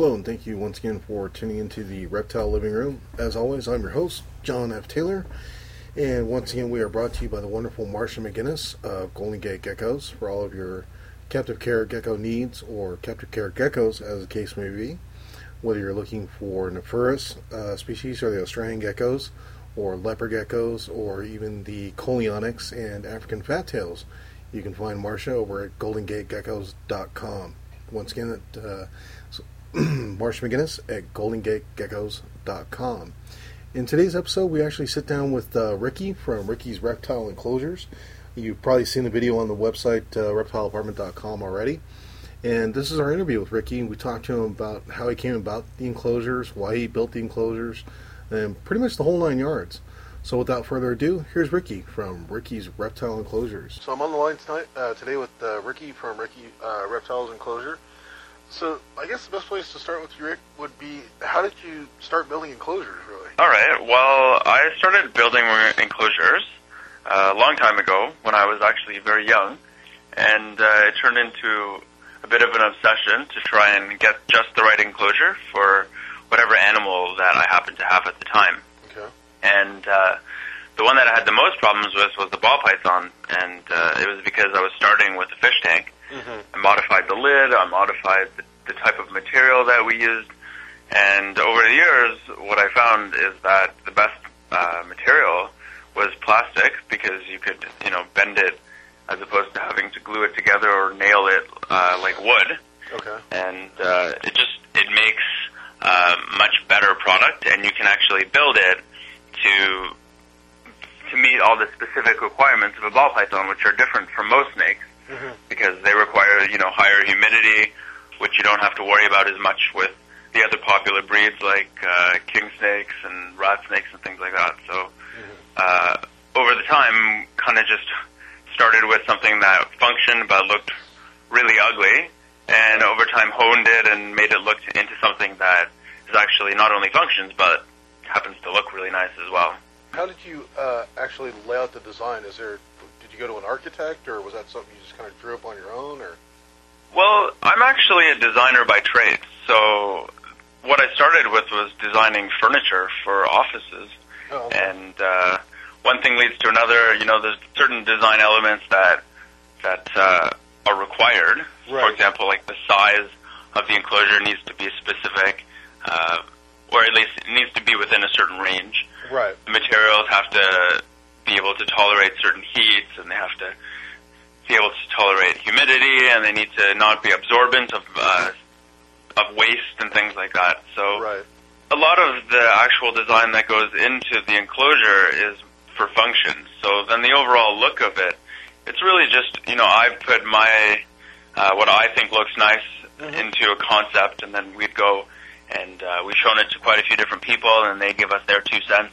Hello, and thank you once again for tuning into the Reptile Living Room. As always, I'm your host, John F. Taylor, and once again, we are brought to you by the wonderful Marcia McGinnis of Golden Gate Geckos for all of your captive care gecko needs or captive care geckos, as the case may be. Whether you're looking for Nephurus uh, species or the Australian geckos, or leopard geckos, or even the Coleonyx and African fat tails, you can find Marcia over at goldengategeckos.com. Once again, at uh, Marcia McGinnis at goldengategeckos.com. In today's episode, we actually sit down with uh, Ricky from Ricky's Reptile Enclosures. You've probably seen the video on the website uh, reptileapartment.com already. And this is our interview with Ricky. We talked to him about how he came about the enclosures, why he built the enclosures, and pretty much the whole nine yards. So without further ado, here's Ricky from Ricky's Reptile Enclosures. So I'm on the line tonight, uh, today with uh, Ricky from Ricky uh, Reptiles Enclosure. So I guess the best place to start with you, Rick, would be how did you start building enclosures, really? All right. Well, I started building enclosures uh, a long time ago when I was actually very young, and uh, it turned into a bit of an obsession to try and get just the right enclosure for whatever animal that I happened to have at the time. Okay. And uh, the one that I had the most problems with was the ball python, and uh, it was because I was starting with a fish tank. Mm-hmm. I modified the lid, I modified the, the type of material that we used, and over the years, what I found is that the best uh, material was plastic because you could, you know, bend it as opposed to having to glue it together or nail it uh, like wood. Okay. And uh, it just it makes a much better product, and you can actually build it to to meet all the specific requirements of a ball python, which are different from most snakes Mm-hmm. because they require you know higher humidity, which you don't have to worry about as much with the other popular breeds like uh, king snakes and rat snakes and things like that. So uh, over the time, kind of just started with something that functioned but looked really ugly, and over time honed it and made it look into something that is actually not only functions but happens to look really nice as well. How did you uh, actually lay out the design? Is there you go to an architect, or was that something you just kind of drew up on your own, or? Well, I'm actually a designer by trade, so what I started with was designing furniture for offices, Oh, okay. and uh, one thing leads to another. You know, there's certain design elements that that uh, are required. For example, like the size of the enclosure needs to be specific, uh, or at least it needs to be within a certain range. Right. The materials have to be able to tolerate certain heats, and they have to be able to tolerate humidity, and they need to not be absorbent of uh, of waste and things like that. So Right. a lot of the actual design that goes into the enclosure is for function. So then the overall look of it, it's really just you know I've put my uh, what I think looks nice Mhm. into a concept, and then we'd go and uh, we've shown it to quite a few different people, and they give us their two cents.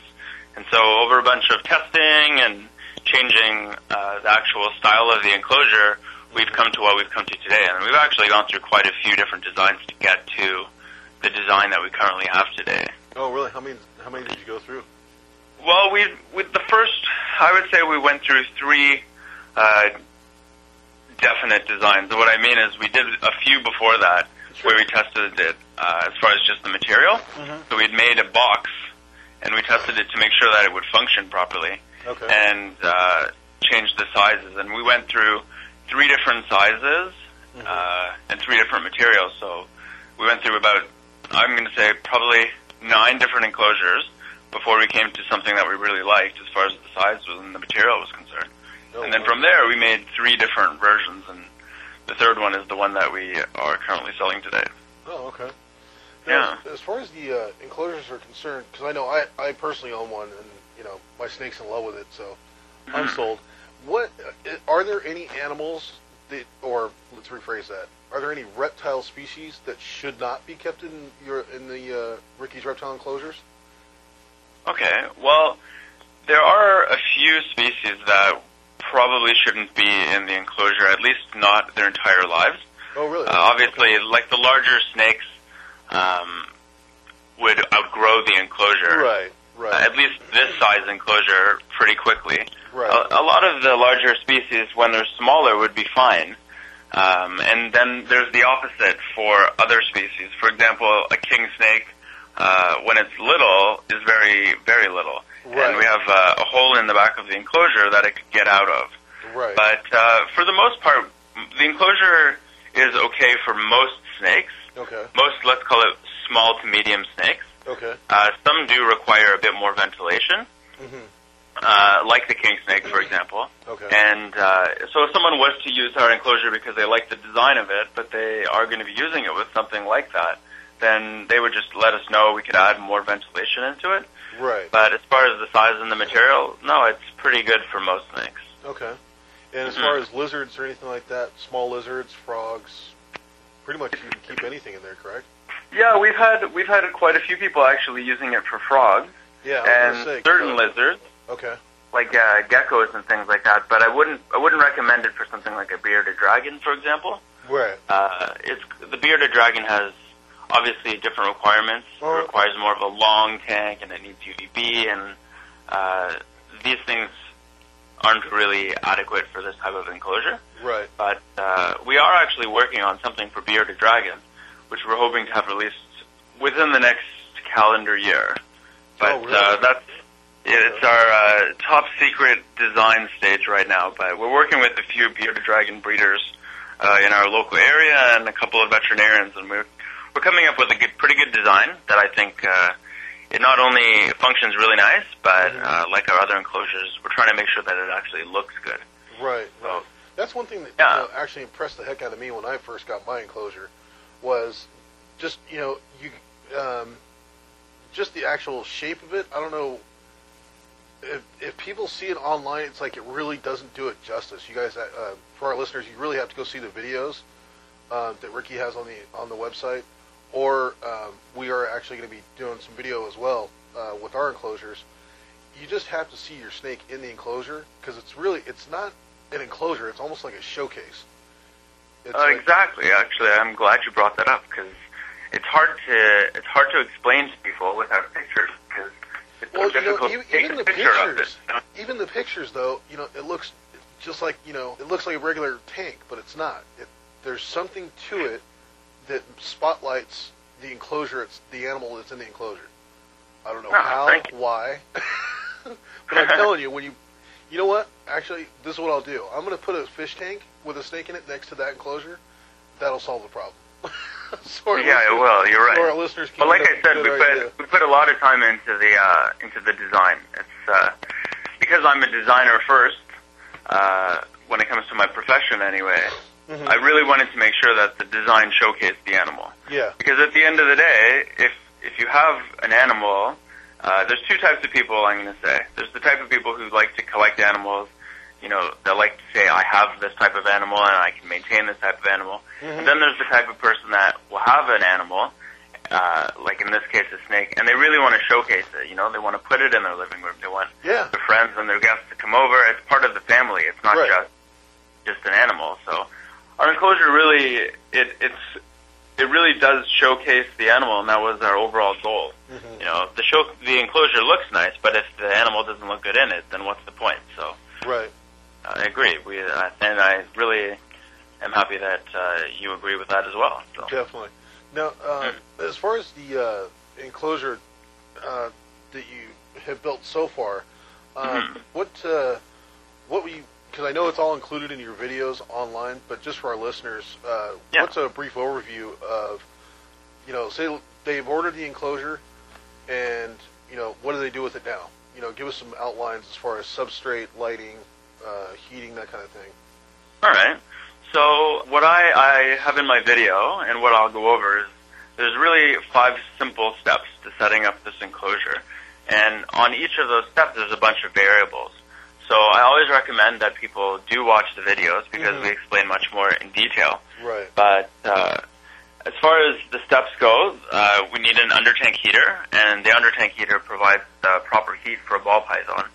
And so over a bunch of testing and changing uh, the actual style of the enclosure, we've come to what we've come to today. And we've actually gone through quite a few different designs to get to the design that we currently have today. Oh, really? How many? How many did you go through? Well, we with the first, I would say we went through three uh, definite designs. And what I mean is we did a few before that Sure. where we tested it uh, as far as just the material. Mhm. So we'd made a box and we tested it to make sure that it would function properly Okay. and uh, changed the sizes. And we went through three different sizes Mhm. uh, and three different materials. So we went through about, I'm going to say, probably nine different enclosures before we came to something that we really liked as far as the size and the material was concerned. Oh, and then from there, we made three different versions, and the third one is the one that we are currently selling today. Oh, okay. Yeah. Now, as far as the uh, enclosures are concerned, because I know I, I personally own one, and you know my snake's in love with it, so I'm Mhm. sold. What uh, are there any animals that, or let's rephrase that, are there any reptile species that should not be kept in your in the uh, Ricky's reptile enclosures? Okay, well, there are a few species that probably shouldn't be in the enclosure, at least not their entire lives. Oh, really? Uh, obviously, like the larger snakes um, would outgrow the enclosure. Right. Right. Uh, at least this size enclosure pretty quickly. right. A, a lot of the larger species, when they're smaller, would be fine. Um, and then there's the opposite for other species. For example, a king snake, uh, when it's little, is very, very little. Right. And we have uh, a hole in the back of the enclosure that it could get out of. Right. But uh, for the most part, the enclosure is okay for most snakes. Okay. Most, let's call it small to medium snakes. Okay. Uh, some do require a bit more ventilation, hmm uh, like the king snake, for example. Okay. And uh, so if someone was to use our enclosure because they like the design of it, but they are going to be using it with something like that, then they would just let us know we could add more ventilation into it. right. But as far as the size and the material, no, it's pretty good for most snakes. Okay. And as Mhm. far as lizards or anything like that, small lizards, frogs, pretty much you can keep anything in there, correct? Yeah, we've had we've had quite a few people actually using it for frogs Yeah. And say, certain uh, lizards. Okay. like uh, geckos and things like that. But I wouldn't I wouldn't recommend it for something like a bearded dragon, for example. Right. Uh, it's the bearded dragon has obviously different requirements. Oh. It requires more of a long tank, and it needs UVB, and uh, these things aren't really adequate for this type of enclosure. Right. But uh, we are actually working on something for bearded dragon, which we're hoping to have released within the next calendar year. But Oh, really? uh, that's yeah, it's our uh, top secret design stage right now. But we're working with a few bearded dragon breeders uh, in our local area and a couple of veterinarians, and we're we're coming up with a good, pretty good design that I think uh, it not only functions really nice, but uh, like our other enclosures, we're trying to make sure that it actually looks good. Right. So Right. That's one thing that Yeah. you know, actually impressed the heck out of me when I first got my enclosure was just you know you um, just the actual shape of it. I don't know if if people see it online, it's like it really doesn't do it justice. You guys, uh, uh, for our listeners, you really have to go see the videos uh, that Ricky has on the on the website, or um, we are actually going to be doing some video as well uh, with our enclosures. You just have to see your snake in the enclosure because it's really it's not an enclosure. It's almost like a showcase. Uh, like- exactly. Actually, I'm glad you brought that up because it's hard to it's hard to explain to people without pictures because it's Well, so you know, difficult even- to take even a the picture pictures- even the pictures though, you know, it looks just like you know, it looks like a regular tank, but it's not. It, there's something to it that spotlights the enclosure. It's the animal that's in the enclosure. I don't know Ah, how, why, but I'm telling you, when you, you know what? Actually, this is what I'll do. I'm going to put a fish tank with a snake in it next to that enclosure. That'll solve the problem. so Yeah, it will. You're so our right. listeners But like I said, we idea. put we put a lot of time into the uh, into the design. It's uh, because I'm a designer first. Uh, when it comes to my profession, anyway, Mhm. I really wanted to make sure that the design showcased the animal. yeah, Because at the end of the day, if if you have an animal, uh, there's two types of people. I'm going to say there's the type of people who like to collect animals. You know, they like to say, "I have this type of animal and I can maintain this type of animal." Mhm. And then there's the type of person that will have an animal, uh, like in this case a snake, and they really want to showcase it. You know, they want to put it in their living room. They want yeah, their friends and their guests to come over. It's part of the family. It's not Right. just just an animal. So our enclosure really it it's it really does showcase the animal, and that was our overall goal. Mhm. You know, the show the enclosure looks nice, but if the animal doesn't look good in it, then what's the point? So right. I agree. We uh, and I really am happy that uh, you agree with that as well. So. Definitely. Now, uh, as far as the uh, enclosure uh, that you have built so far, um, Mhm. what uh, what we because I know it's all included in your videos online, but just for our listeners, uh, Yeah. what's a brief overview of you know, say they've ordered the enclosure, and you know, what do they do with it now? You know, give us some outlines as far as substrate, lighting, uh, heating, that kind of thing. All right. So what I, I have in my video and what I'll go over is there's really five simple steps to setting up this enclosure. And on each of those steps, there's a bunch of variables. So I always recommend that people do watch the videos because Mhm. we explain much more in detail. Right. But uh, as far as the steps go, uh, we need an undertank heater, and the undertank heater provides the proper heat for a ball python.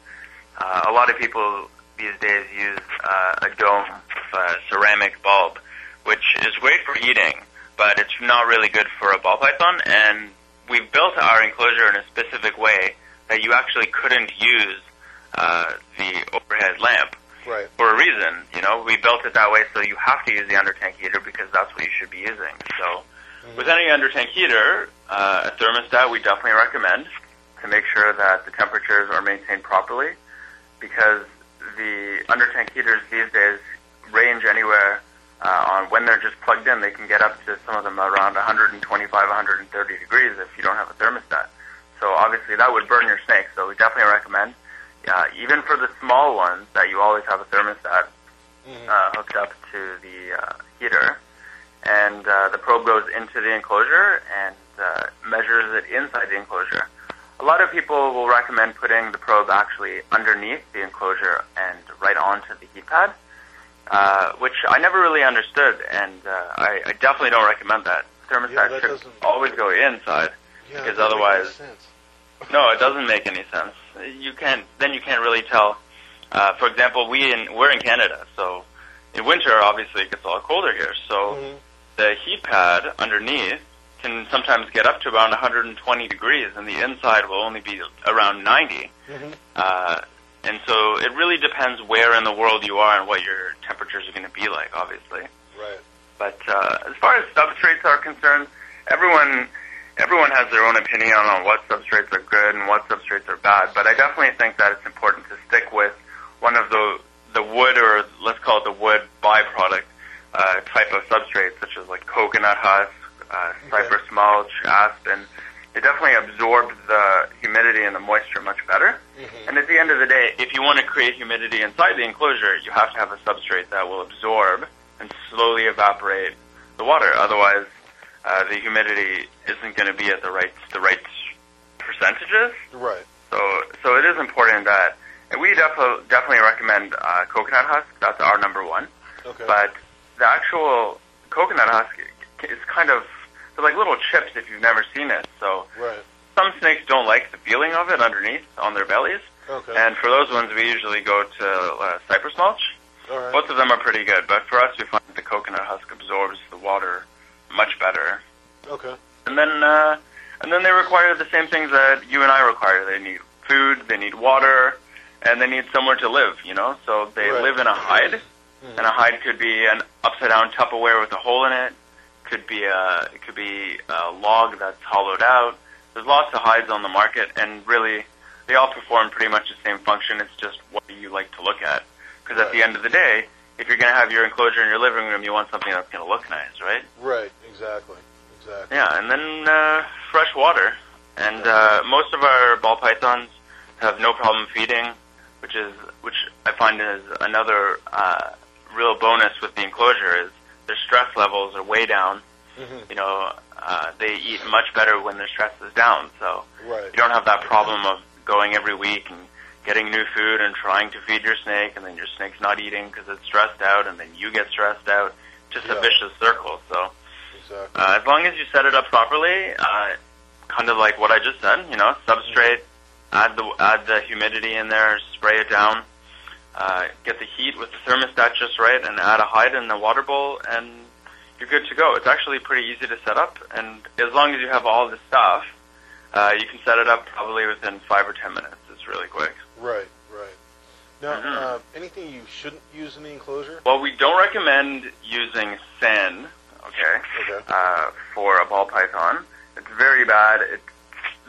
Uh, a lot of people these days use uh, a dome uh, ceramic bulb, which is great for heating, but it's not really good for a ball python. And we've built our enclosure in a specific way that you actually couldn't use uh, the overhead lamp. Right. for a reason. You know, we built it that way so you have to use the under tank heater because that's what you should be using. So, with any under tank heater, uh, a thermostat we definitely recommend to make sure that the temperatures are maintained properly because the under tank heaters these days range anywhere uh, on when they're just plugged in, they can get up to some of them around 125, 130 degrees if you don't have a thermostat. So obviously that would burn your snake. So we definitely recommend, uh, even for the small ones, that you always have a thermostat uh, hooked up to the uh, heater, and uh, the probe goes into the enclosure and uh, measures it inside the enclosure. A lot of people will recommend putting the probe actually underneath the enclosure and right onto the heat pad, uh, which I never really understood, and uh, I, I definitely don't recommend that. Thermostat Yeah, that should always go inside. Yeah, Because that doesn't make any otherwise- sense. No, it doesn't make any sense. You can't. Then you can't really tell. Uh, for example, we in we're in Canada, so in winter obviously it gets a lot colder here. So Mhm. the heat pad underneath can sometimes get up to around 120 degrees, and the inside will only be around 90. Mhm. Uh, and so it really depends where in the world you are and what your temperatures are going to be like, obviously. Right. But uh, as far as substrates are concerned, everyone everyone has their own opinion on what substrates are good and what substrates are bad. But I definitely think that it's important to stick with one of the the wood or let's call it the wood byproduct uh, type of substrates, such as like coconut husk, uh, cypress mulch, aspen. They definitely absorb the humidity and the moisture much better. Mhm. And at the end of the day, if you want to create humidity inside the enclosure, you have to have a substrate that will absorb and slowly evaporate the water. Otherwise, uh, the humidity isn't going to be at the right the right percentages. Right. So so it is important that and we definitely definitely recommend uh, coconut husk. That's our number one. Okay. But the actual coconut husk is kind of they're like little chips if you've never seen it. So right. some snakes don't like the feeling of it underneath on their bellies. Okay. And for those ones, we usually go to uh, cypress mulch. All right. Both of them are pretty good, but for us, we find the coconut husk absorbs the water much better. Okay. And then, uh, and then they require the same things that you and I require. They need food, they need water, and they need somewhere to live. You know, so they Right. live in a hide, Mhm. and a hide could be an upside down Tupperware with a hole in it. Could be a it could be a log that's hollowed out. There's lots of hides on the market, and really, they all perform pretty much the same function. It's just what do you like to look at. Because at the end of the day, if you're going to have your enclosure in your living room, you want something that's going to look nice, right? Right. Exactly. Exactly. Yeah, and then uh, fresh water. And uh, most of our ball pythons have no problem feeding, which is which I find is another uh, real bonus with the enclosure is their stress levels are way down. Mhm. You know, uh, they eat much better when their stress is down. So Right. you don't have that problem of going every week and getting new food and trying to feed your snake, and then your snake's not eating because it's stressed out, and then you get stressed out. Just Yeah. a vicious circle. So. Exactly. Uh, as long as you set it up properly, uh, kind of like what I just said, you know, substrate, add the add the humidity in there, spray it down, uh, get the heat with the thermostat just right, and add a hide in the water bowl, and you're good to go. It's actually pretty easy to set up, and as long as you have all the stuff, uh, you can set it up probably within five or ten minutes. It's really quick. Right. Right. Now, Mhm. uh, anything you shouldn't use in the enclosure? Well, we don't recommend using sand. Okay. Okay. uh, for a ball python. It's very bad. It,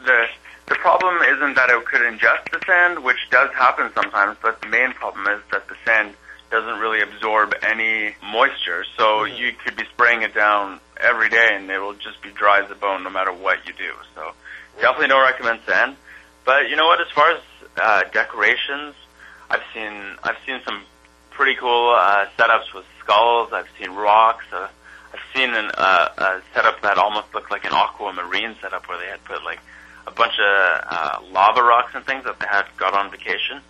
the the problem isn't that it could ingest the sand, which does happen sometimes, but the main problem is that the sand doesn't really absorb any moisture. So Mhm. you could be spraying it down every day, and it will just be dry as a bone no matter what you do. So definitely don't recommend sand. But you know what? As far as uh, decorations, I've seen I've seen some pretty cool uh, setups with skulls. I've seen rocks. Uh, I've seen an, uh, a setup that almost looked like an aquamarine setup where they had put like a bunch of uh, lava rocks and things that they had got on vacation.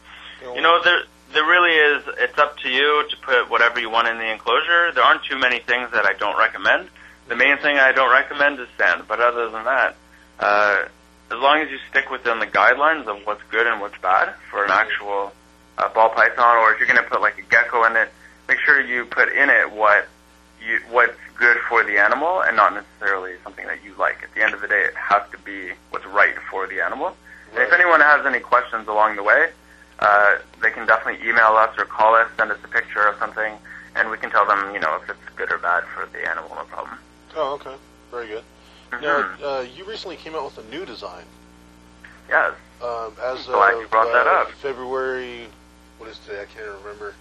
You know, there there really is. It's up to you to put whatever you want in the enclosure. There aren't too many things that I don't recommend. The main thing I don't recommend is sand, but other than that, uh, as long as you stick within the guidelines of what's good and what's bad for an actual uh, ball python, or if you're going to put like a gecko in it, make sure you put in it what you what's good for the animal and not necessarily something that you like. At the end of the day, it has to be what's right for the animal. And if anyone has any questions along the way, uh, they can definitely email us or call us, send us a picture or something, and we can tell them, you know, if it's good or bad for the animal, no problem. Oh, okay. Very good. Mhm. Now, uh, you recently came out with a new design. Yes. Um, as Glad of you brought that uh, up. February, what is today? I can't remember.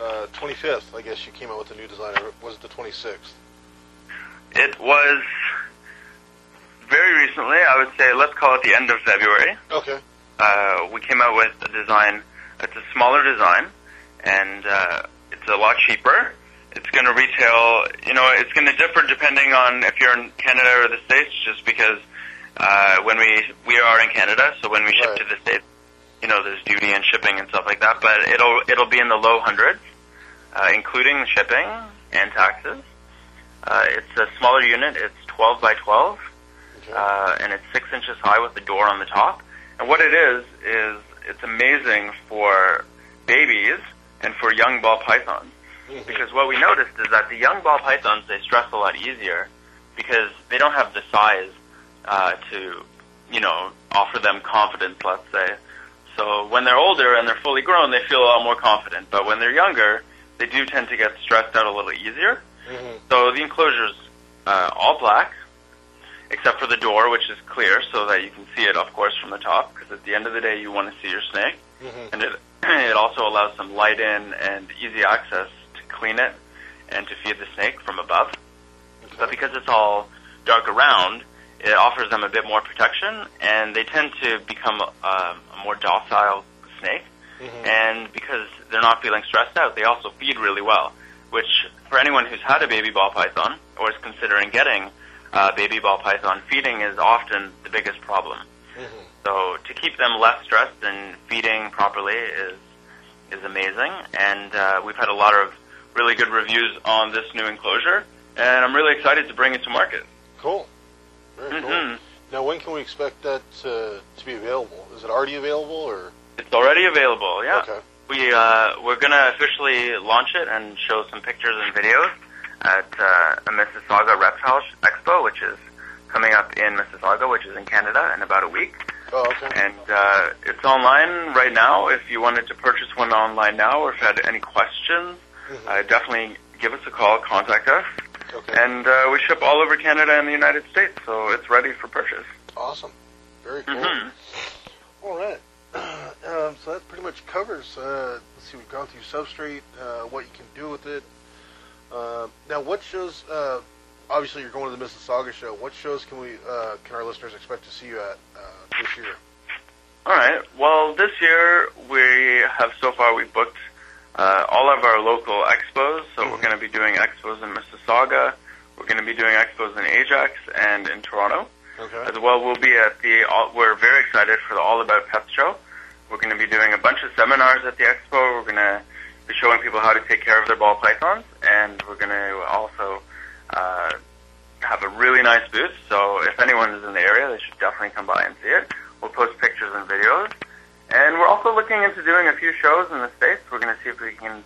Uh, 25th, I guess you came out with a new design. Or was it the 26th? It was very recently, I would say, let's call it the end of February. Okay. Uh, we came out with a design, it's a smaller design, and uh, it's a lot cheaper. It's going to retail, you know, it's going to differ depending on if you're in Canada or the States, just because uh, when we, we are in Canada, so when we ship Right. to the States, you know, there's duty and shipping and stuff like that, but it'll, it'll be in the low hundreds, uh, including shipping and taxes. Uh, it's a smaller unit, it's 12 by 12 Okay. uh, and it's six inches high with the door on the top. And what it is is it's amazing for babies and for young ball pythons Because what we noticed is that the young ball pythons they stress a lot easier because they don't have the size uh, to you know offer them confidence. Let's say. So when they're older and they're fully grown, they feel a lot more confident. But when they're younger, they do tend to get stressed out a little easier. Mhm. So the enclosure's uh, all black, except for the door, which is clear, so that you can see it, of course, from the top. Because at the end of the day, you want to see your snake, Mhm. and it it also allows some light in and easy access clean it and to feed the snake from above. But because it's all dark around, it offers them a bit more protection, and they tend to become um, a more docile snake Mhm. and because they're not feeling stressed out, they also feed really well. Which, for anyone who's had a baby ball python or is considering getting uh, baby ball python, feeding is often the biggest problem. Mhm. So to keep them less stressed and feeding properly is is amazing, and uh, we've had a lot of really good reviews on this new enclosure, and I'm really excited to bring it to market. Cool. Very cool. hmm Now, when can we expect that uh, to be available? Is it already available, or? It's already available. Yeah. Okay. We uh, we're gonna officially launch it and show some pictures and videos at uh, a Mississauga Reptile Expo, which is coming up in Mississauga, which is in Canada, in about a week. Oh, okay. And uh, it's online right now. If you wanted to purchase one online now, or if you had any questions, Mhm. uh, definitely give us a call, contact us, okay. and uh, we ship all over Canada and the United States, so it's ready for purchase. awesome. Very cool. hmm All right. Um, so that pretty much covers. Uh, let's see, we've gone through substrate, uh, what you can do with it. Uh, now, what shows? Uh, obviously, you're going to the Mississauga show. What shows can we, uh, can our listeners expect to see you at uh, this year? All right. Well, this year we have so far we've booked uh, all of our local expos. So we're Mhm. going to be doing expos in Mississauga. We're going to be doing expos in Ajax and in Toronto Okay. as well. We'll be at the. All, we're very excited for the All About Pets show. We're going to be doing a bunch of seminars at the expo. We're going to be showing people how to take care of their ball pythons, and we're going to also uh, have a really nice booth. So if anyone is in the area, they should definitely come by and see it. We'll post pictures and videos. And we're also looking into doing a few shows in the States. We're going to see if we can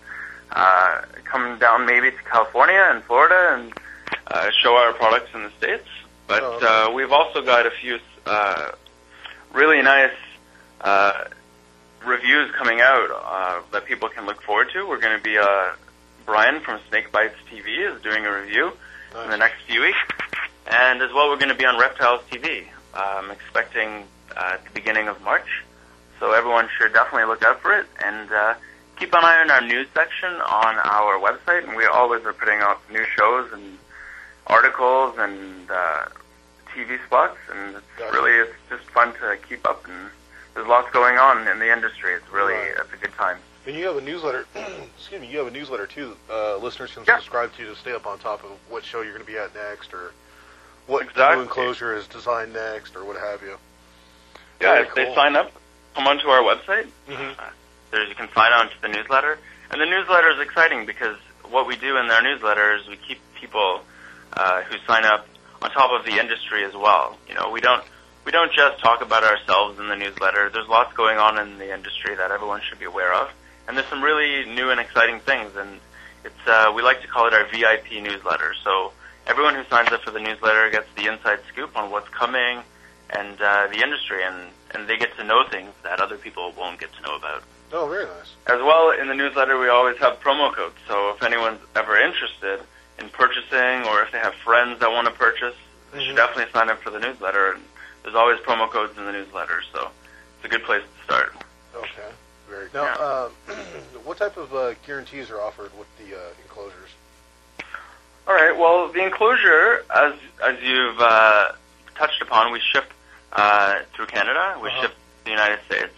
uh, come down maybe to California and Florida and uh, show our products in the States. But Oh, okay. uh, we've also got a few uh, really nice uh, reviews coming out uh, that people can look forward to. We're going to be, uh, Brian from Snake Bytes TV is doing a review in the next few weeks. And as well, we're going to be on Reptiles TV. I'm expecting uh, at the beginning of March. So everyone should definitely look out for it. And uh, keep an eye on our news section on our website. And we always are putting up new shows and articles and uh, TV spots. And it's Gotcha. really, it's just fun to keep up. And there's lots going on in the industry. It's really, Right. it's a good time. And you have a newsletter. excuse me. You have a newsletter too. Uh, listeners can Yeah. subscribe to to stay up on top of what show you're going to be at next, or what Exactly. new enclosure is designed next, or what have you. Yeah, Very if they sign up, come onto our website. Mhm. There's you can sign on to the newsletter, and the newsletter is exciting because what we do in our newsletter is we keep people uh, who sign up on top of the industry as well. You know, we don't we don't just talk about ourselves in the newsletter. There's lots going on in the industry that everyone should be aware of, and there's some really new and exciting things. And it's uh, we like to call it our VIP newsletter. So everyone who signs up for the newsletter gets the inside scoop on what's coming and uh, the industry, and and they get to know things that other people won't get to know about. Oh, very nice. As well, in the newsletter, we always have promo codes. So if anyone's ever interested in purchasing, or if they have friends that want to purchase, they should Mhm. definitely sign up for the newsletter. And there's always promo codes in the newsletter, so it's a good place to start. Okay, very. Good. Now, uh, what type of uh, guarantees are offered with the uh, enclosures? All right. Well, the enclosure, as as you've uh, touched upon, we ship uh, through Canada. We Uh-huh. ship to the United States.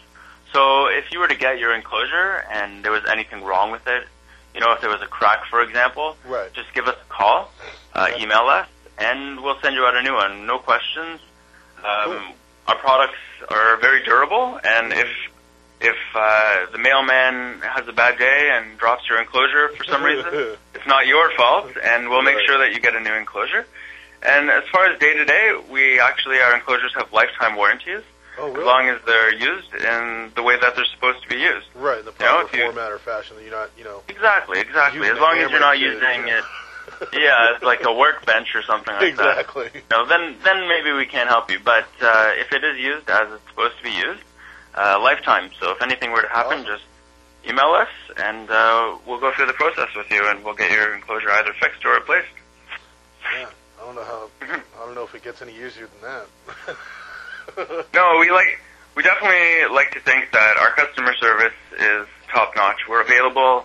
So if you were to get your enclosure and there was anything wrong with it, you know, if there was a crack, for example, Right. just give us a call, uh, email us, and we'll send you out a new one. No questions. Um, Cool. Our products are very durable, and if if uh, the mailman has a bad day and drops your enclosure for some reason, it's not your fault, and we'll make Right. sure that you get a new enclosure. And as far as day to day, we actually our enclosures have lifetime warranties oh, as long as they're used in the way that they're supposed to be used. right, in the You know, proper you- format or fashion. That you're not, you know. Exactly, exactly. As long as you're not using it, yeah, it's like a workbench or something like that. exactly. No, then then maybe we can't help you. But uh, if it is used as it's supposed to be used, uh, lifetime. So if anything were to happen, Awesome. just email us and uh, we'll go through the process with you, and we'll get your enclosure either fixed or replaced. Don't know how. I don't know if it gets any easier than that. No, we like we definitely like to think that our customer service is top notch. We're available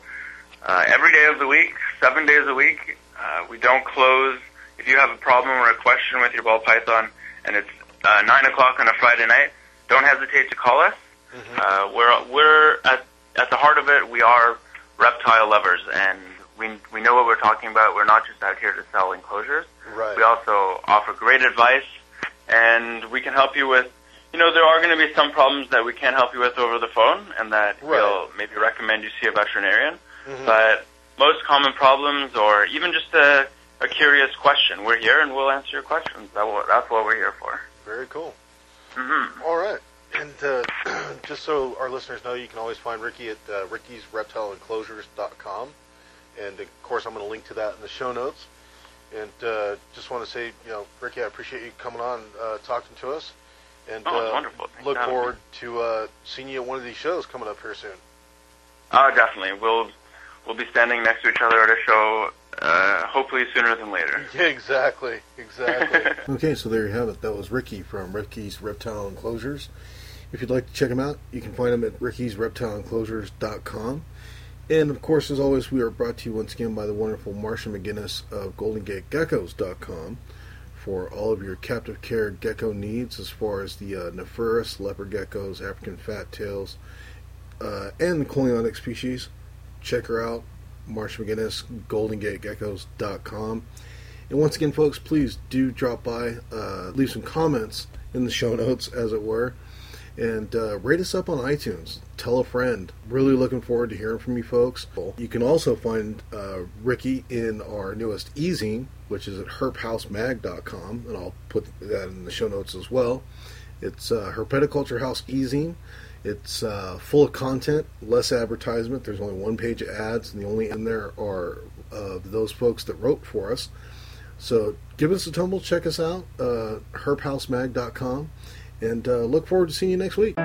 uh, every day of the week, seven days a week. Uh, we don't close. If you have a problem or a question with your ball python, and it's uh, nine o'clock on a Friday night, don't hesitate to call us. Mhm. Uh, we're we're at at the heart of it. We are reptile lovers, and we we know what we're talking about. We're not just out here to sell enclosures. Right. We also offer great advice, and we can help you with. You know, there are going to be some problems that we can't help you with over the phone, and that Right. we'll maybe recommend you see a veterinarian. Mhm. But most common problems, or even just a, a curious question, we're here and we'll answer your questions. That, wa- that's what we're here for. Very cool. hmm All right. And uh, just so our listeners know, you can always find Ricky at uh, rickysreptileenclosures.com. And of course, I'm going to link to that in the show notes. And uh, just want to say, you know, Ricky, I appreciate you coming on, uh, talking to us. And Oh, uh, wonderful. Look for me. forward to uh, seeing you at one of these shows coming up here soon. Oh, definitely. We'll we'll be standing next to each other at a show, uh, hopefully sooner than later. Yeah, exactly. Exactly. Okay, so there you have it. That was Ricky from Ricky's Reptile Enclosures. If you'd like to check him out, you can find him at rickysreptileenclosures.com. And of course, as always, we are brought to you once again by the wonderful Marsha McGinnis of GoldenGateGeckos.com for all of your captive care gecko needs as far as the uh, Nephurus, leopard geckos, African fat tails, uh, and the Coleonyx species. Check her out, Marsha McGinnis, GoldenGateGeckos.com. And once again, folks, please do drop by, uh, leave some comments in the show notes, as it were, and uh, rate us up on iTunes. Tell a friend. Really looking forward to hearing from you folks. You can also find uh, Ricky in our newest e-zine, which is at herphousemag.com, and I'll put that in the show notes as well. It's uh, Herpetoculture House e-zine. It's uh, full of content, less advertisement. There's only one page of ads, and the only in there are uh, those folks that wrote for us. So give us a tumble, check us out, uh, herphousemag.com, and uh, look forward to seeing you next week.